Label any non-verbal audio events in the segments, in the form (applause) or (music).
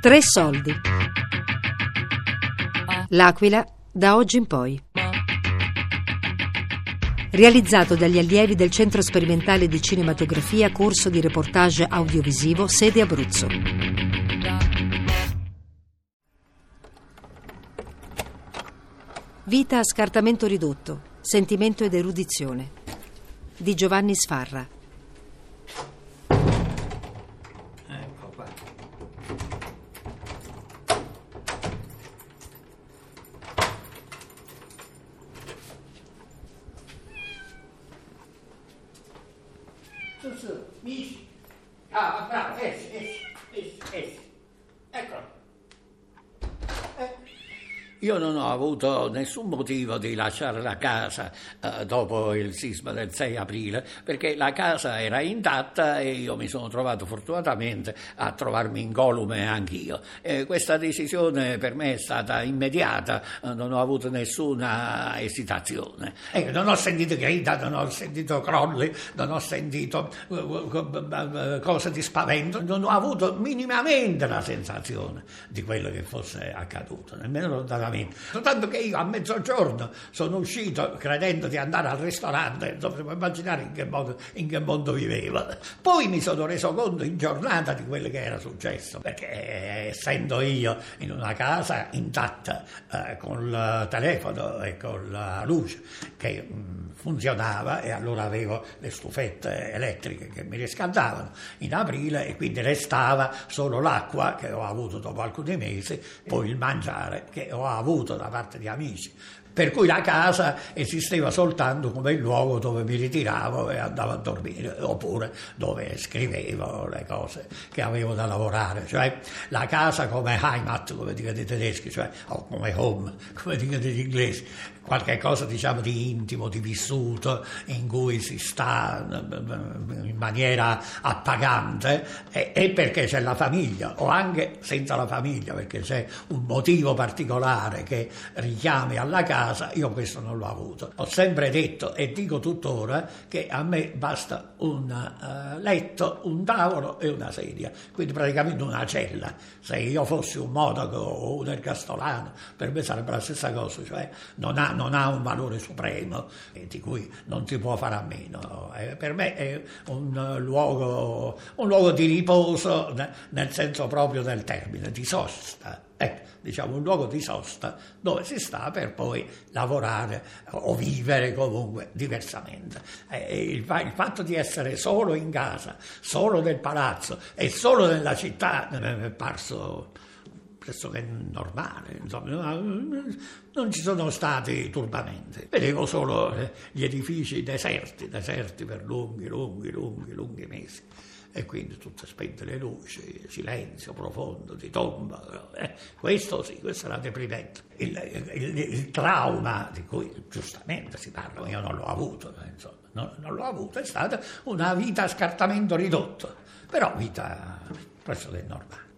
Tre soldi. L'Aquila da oggi in poi. Realizzato dagli allievi del Centro Sperimentale di Cinematografia, corso di reportage audiovisivo, sede Abruzzo. Vita a scartamento ridotto, sentimento ed erudizione. Di Giovanni Sfarra. Io non ho avuto nessun motivo di lasciare la casa eh, dopo il sisma del 6 aprile, perché la casa era intatta e io mi sono trovato fortunatamente a trovarmi incolume anch'io. E questa decisione per me è stata immediata, eh, non ho avuto nessuna esitazione. E non ho sentito grida, non ho sentito crolli, non ho sentito eh, eh, cose di spavento, non ho avuto minimamente la sensazione di quello che fosse accaduto, nemmeno lontanamente. Soltanto che io a mezzogiorno sono uscito credendo di andare al ristorante, dovremmo immaginare in che, modo, in che mondo vivevo. Poi mi sono reso conto in giornata di quello che era successo, perché eh, essendo io in una casa intatta eh, con il telefono e con la luce che mh, funzionava e allora avevo le stufette elettriche che mi riscaldavano in aprile e quindi restava solo l'acqua che ho avuto dopo alcuni mesi, poi il mangiare che ho avuto da parte di amici. Per cui la casa esisteva soltanto come il luogo dove mi ritiravo e andavo a dormire, oppure dove scrivevo le cose che avevo da lavorare. Cioè la casa come Heimat, come dicono i tedeschi, cioè, o come home, (laughs) come dicono gli inglesi, qualche cosa diciamo di intimo, di vissuto, in cui si sta in maniera appagante, e, e perché c'è la famiglia, o anche senza la famiglia, perché c'è un motivo particolare che richiami alla casa, io questo non l'ho avuto. Ho sempre detto e dico tuttora che a me basta un uh, letto, un tavolo e una sedia, quindi praticamente una cella. Se io fossi un monaco o un ergastolano, per me sarebbe la stessa cosa, cioè non ha, non ha un valore supremo eh, di cui non si può fare a meno. Eh, per me è un, luogo, un luogo di riposo ne, nel senso proprio del termine, di sosta. Ecco, diciamo un luogo di sosta dove si sta per poi lavorare o vivere comunque diversamente. Eh, il, il, fatto di essere solo in casa, solo nel palazzo e solo nella città mi è parso pressoché normale, insomma, non ci sono stati turbamenti. Vedevo solo eh, gli edifici deserti, deserti per lunghi, lunghi, lunghi, lunghi mesi e quindi tutte spente le luci, silenzio profondo di tomba. Eh, questo sì, questo era deprimente. Il, il, il, trauma di cui giustamente si parla, io non l'ho avuto, eh, insomma, non, non l'ho avuto, è stata una vita a scartamento ridotto, però vita pressoché normale.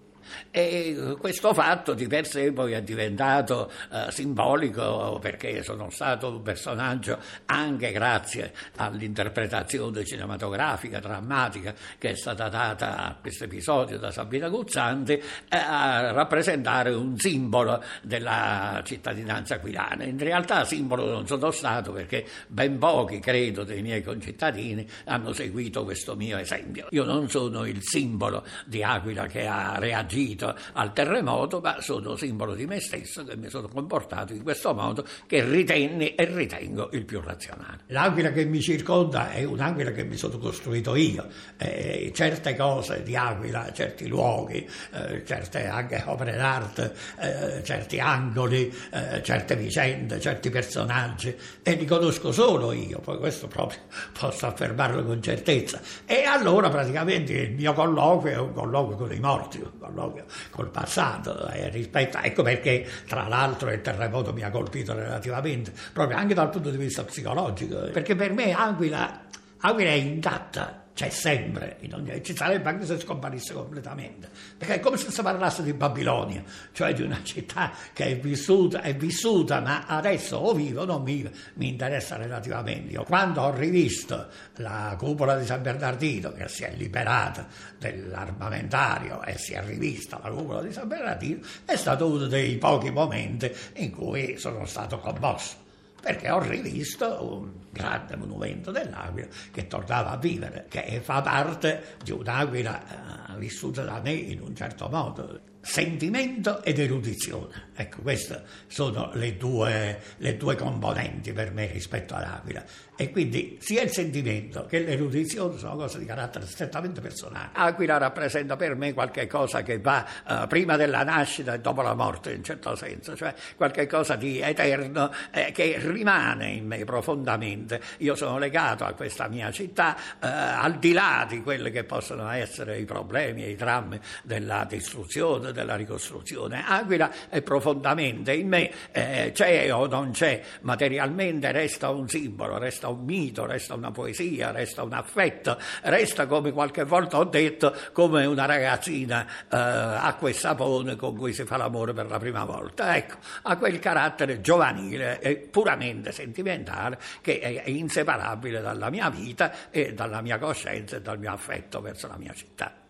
E questo fatto di per sé poi è diventato eh, simbolico perché sono stato un personaggio anche grazie all'interpretazione cinematografica, drammatica che è stata data a questo episodio da Sabina Guzzanti eh, a rappresentare un simbolo della cittadinanza aquilana. In realtà simbolo non sono stato perché ben pochi, credo, dei miei concittadini hanno seguito questo mio esempio. Io non sono il simbolo di Aquila che ha reagito al terremoto, ma sono simbolo di me stesso che mi sono comportato in questo modo che ritenni e ritengo il più razionale. L'aquila che mi circonda è un'aquila che mi sono costruito io. Eh, certe cose di Aquila, certi luoghi, eh, certe anche opere d'arte, eh, certi angoli, eh, certe vicende, certi personaggi, e li conosco solo io, poi questo proprio (laughs) posso affermarlo con certezza. E allora praticamente il mio colloquio è un colloquio con i morti, un colloquio col passato eh, rispetto, ecco perché tra l'altro il terremoto mi ha colpito relativamente, proprio anche dal punto di vista psicologico, perché per me Aquila, Aquila è intatta, c'è sempre, ci sarebbe anche se scomparisse completamente, perché è come se si parlasse di Babilonia, cioè di una città che è vissuta, è vissuta ma adesso o vive o non vive, mi interessa relativamente. Io, quando ho rivisto la cupola di San Bernardino, che si è liberata dell'armamentario e si è rivista la cupola di San Bernardino, è stato uno dei pochi momenti in cui sono stato commosso perché ho rivisto un grande monumento dell'Aquila che tornava a vivere, che fa parte di un'Aquila eh, vissuta da me in un certo modo sentimento ed erudizione. Ecco, queste sono le due, le due, componenti per me rispetto all'Aquila. E quindi sia il sentimento che l'erudizione sono cose di carattere strettamente personale. Aquila rappresenta per me qualcosa che va uh, prima della nascita e dopo la morte, in certo senso, cioè qualcosa di eterno eh, che rimane in me profondamente. Io sono legato a questa mia città, uh, al di là di quelli che possono essere i problemi e i drammi della distruzione, della ricostruzione. Aquila è profondamente in me, eh, c'è o non c'è, materialmente resta un simbolo, resta un mito, resta una poesia, resta un affetto, resta come qualche volta ho detto, come una ragazzina eh, acqua e sapone con cui si fa l'amore per la prima volta. Ecco, ha quel carattere giovanile e puramente sentimentale che è inseparabile dalla mia vita e dalla mia coscienza e dal mio affetto verso la mia città.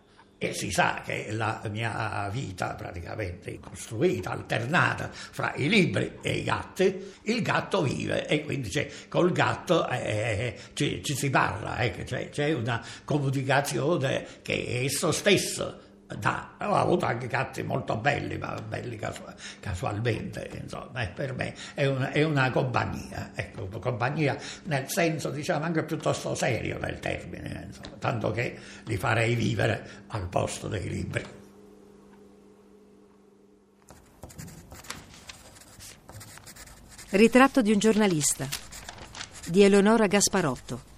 E si sa che la mia vita praticamente costruita, alternata fra i libri e i gatti, il gatto vive e quindi c'è, col gatto eh, ci, ci, si parla, eh, c'è, c'è una comunicazione che esso stesso da, ho avuto anche gatti molto belli, ma belli casu- casualmente, insomma, per me è una, è una compagnia, ecco, una compagnia nel senso diciamo anche piuttosto serio del termine, insomma, tanto che li farei vivere al posto dei libri. Ritratto di un giornalista di Eleonora Gasparotto.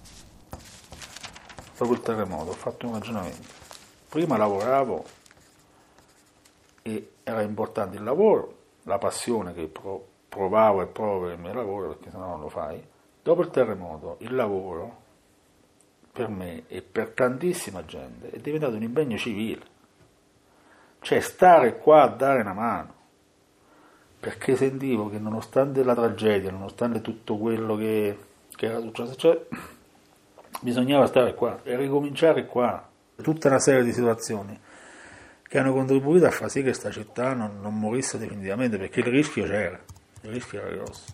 Dopo il terremoto ho fatto un ragionamento prima lavoravo e era importante il lavoro, la passione che provavo e provo nel mio lavoro, perché sennò non lo fai. Dopo il terremoto, il lavoro per me e per tantissima gente è diventato un impegno civile. Cioè stare qua a dare una mano, perché sentivo che nonostante la tragedia, nonostante tutto quello che, che era successo, cioè, (clears throat) bisognava stare qua e ricominciare qua tutta una serie di situazioni che hanno contribuito a far sì che questa città non, non morisse definitivamente, perché il rischio c'era, il rischio era grosso.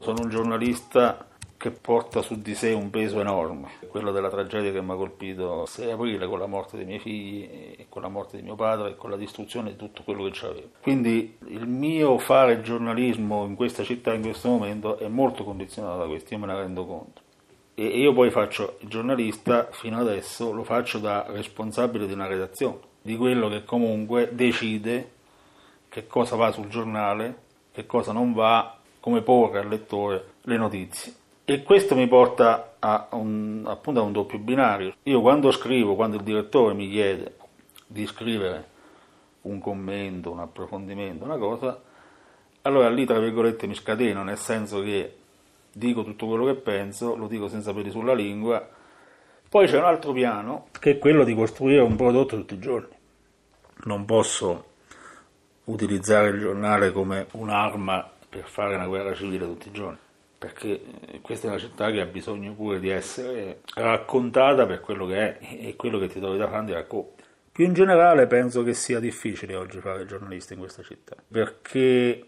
Sono un giornalista che porta su di sé un peso enorme, quello della tragedia che mi ha colpito il 6 aprile con la morte dei miei figli, con la morte di mio padre e con la distruzione di tutto quello che c'avevo. Quindi il mio fare giornalismo in questa città in questo momento è molto condizionato da questo, io me ne rendo conto. E io poi faccio giornalista, fino adesso lo faccio da responsabile di una redazione, di quello che comunque decide che cosa va sul giornale, che cosa non va, come porre al lettore le notizie. E questo mi porta a un, appunto a un doppio binario. Io quando scrivo, quando il direttore mi chiede di scrivere un commento, un approfondimento, una cosa, allora lì tra virgolette mi scateno, nel senso che dico tutto quello che penso, lo dico senza peli sulla lingua. Poi c'è un altro piano che è quello di costruire un prodotto tutti i giorni. Non posso utilizzare il giornale come un'arma per fare una guerra civile tutti i giorni perché eh, questa è una città che ha bisogno pure di essere raccontata per quello che è e quello che ti trovi davanti racconti. Più in generale penso che sia difficile oggi fare giornalista in questa città, perché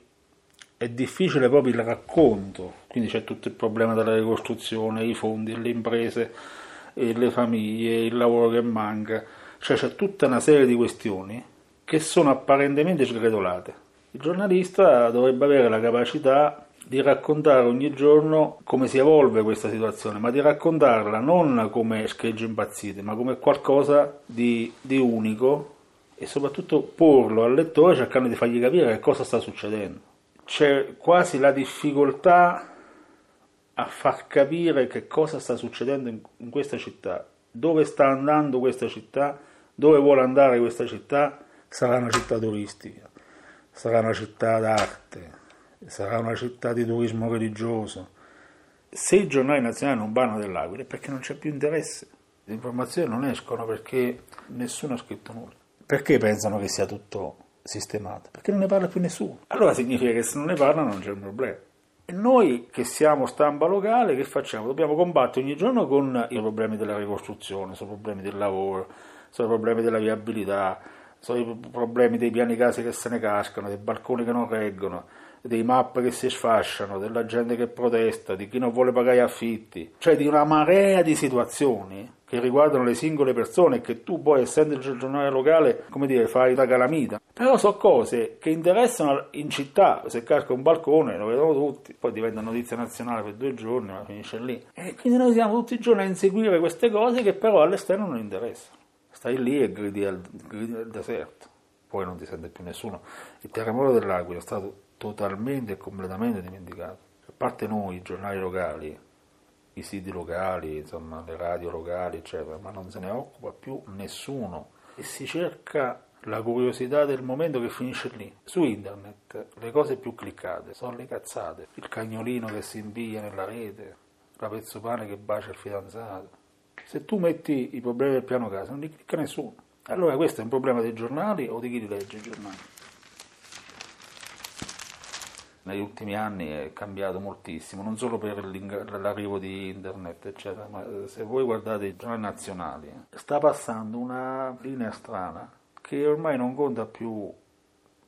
è difficile proprio il racconto, quindi c'è tutto il problema della ricostruzione, i fondi, le imprese, le famiglie, il lavoro che manca, cioè c'è tutta una serie di questioni che sono apparentemente sgretolate. Il giornalista dovrebbe avere la capacità di raccontare ogni giorno come si evolve questa situazione, ma di raccontarla non come schegge impazzite, ma come qualcosa di, di unico e soprattutto porlo al lettore cercando di fargli capire che cosa sta succedendo. C'è quasi la difficoltà a far capire che cosa sta succedendo in, in questa città, dove sta andando questa città, dove vuole andare questa città, sarà una città turistica, sarà una città d'arte, sarà una città di turismo religioso, Se i giornali nazionali non parlano dell'Aquila è perché non c'è più interesse. Le informazioni non escono perché nessuno ha scritto nulla. Perché pensano che sia tutto sistemato? Perché non ne parla più nessuno. Allora significa che se non ne parlano non c'è un problema. E noi che siamo stampa locale, che facciamo? Dobbiamo combattere ogni giorno con i problemi della ricostruzione, sono problemi del lavoro, sono problemi della viabilità, sono i problemi dei piani case che se ne cascano, dei balconi che non reggono, dei map che si sfasciano, della gente che protesta, di chi non vuole pagare affitti, cioè di una marea di situazioni che riguardano le singole persone e che tu poi, essendo il giornale locale, come dire, fai da calamita. Però sono cose che interessano in città, se casca un balcone lo vedono tutti, poi diventa notizia nazionale per due giorni, ma finisce lì. E quindi noi siamo tutti i giorni a inseguire queste cose che però all'esterno non interessano. Stai lì e gridi al, gridi al deserto, poi non ti sente più nessuno. Il terremoto dell'Aquila è stato totalmente e completamente dimenticato. A parte noi, i giornali locali, i siti locali, insomma, le radio locali, eccetera, ma non se ne occupa più nessuno e si cerca la curiosità del momento che finisce lì. Su internet le cose più cliccate sono le cazzate, il cagnolino che si invia nella rete, la pezzo pane che bacia il fidanzato. Se tu metti i problemi del piano casa non li clicca nessuno. Allora questo è un problema dei giornali o di chi li legge i giornali? Negli ultimi anni è cambiato moltissimo, non solo per l'arrivo di internet, eccetera, ma eh, se voi guardate i giornali nazionali, sta passando una linea strana che ormai non conta più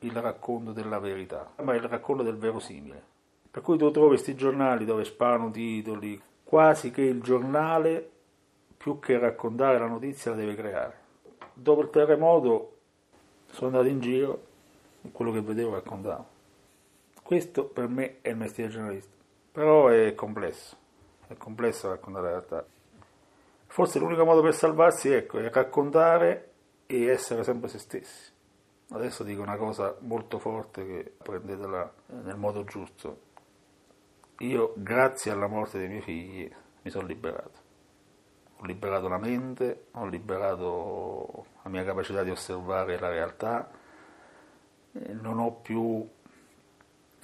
il racconto della verità, ma il racconto del verosimile. Per cui tu trovi questi giornali dove sparano titoli, quasi che il giornale, più che raccontare la notizia, la deve creare. Dopo il terremoto sono andato in giro e quello che vedevo raccontavo. Questo per me è il mestiere giornalista, però è complesso, è complesso raccontare la realtà. Forse l'unico modo per salvarsi ecco, è raccontare e essere sempre se stessi. Adesso dico una cosa molto forte che prendetela nel modo giusto. Io, grazie alla morte dei miei figli, mi sono liberato. Ho liberato la mente, ho liberato la mia capacità di osservare la realtà, non ho più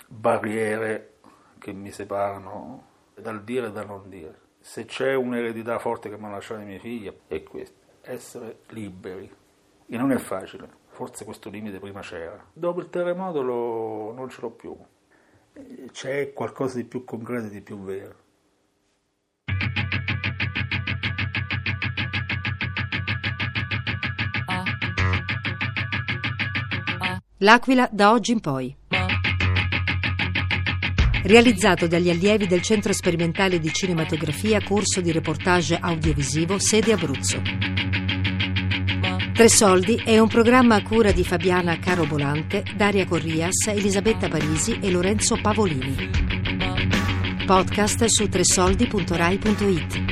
barriere che mi separano dal dire e dal non dire. Se c'è un'eredità forte che mi hanno lasciato i miei figli è questa, essere liberi. E non è facile, forse questo limite prima c'era. Dopo il terremoto lo, non ce l'ho più. C'è qualcosa di più concreto e di più vero. L'Aquila da oggi in poi realizzato dagli allievi del Centro Sperimentale di Cinematografia Corso di Reportage Audiovisivo sede Abruzzo. Tre Soldi è un programma a cura di Fabiana Carobolante, Daria Corrias, Elisabetta Parisi e Lorenzo Pavolini. Podcast su tresoldi.rai.it.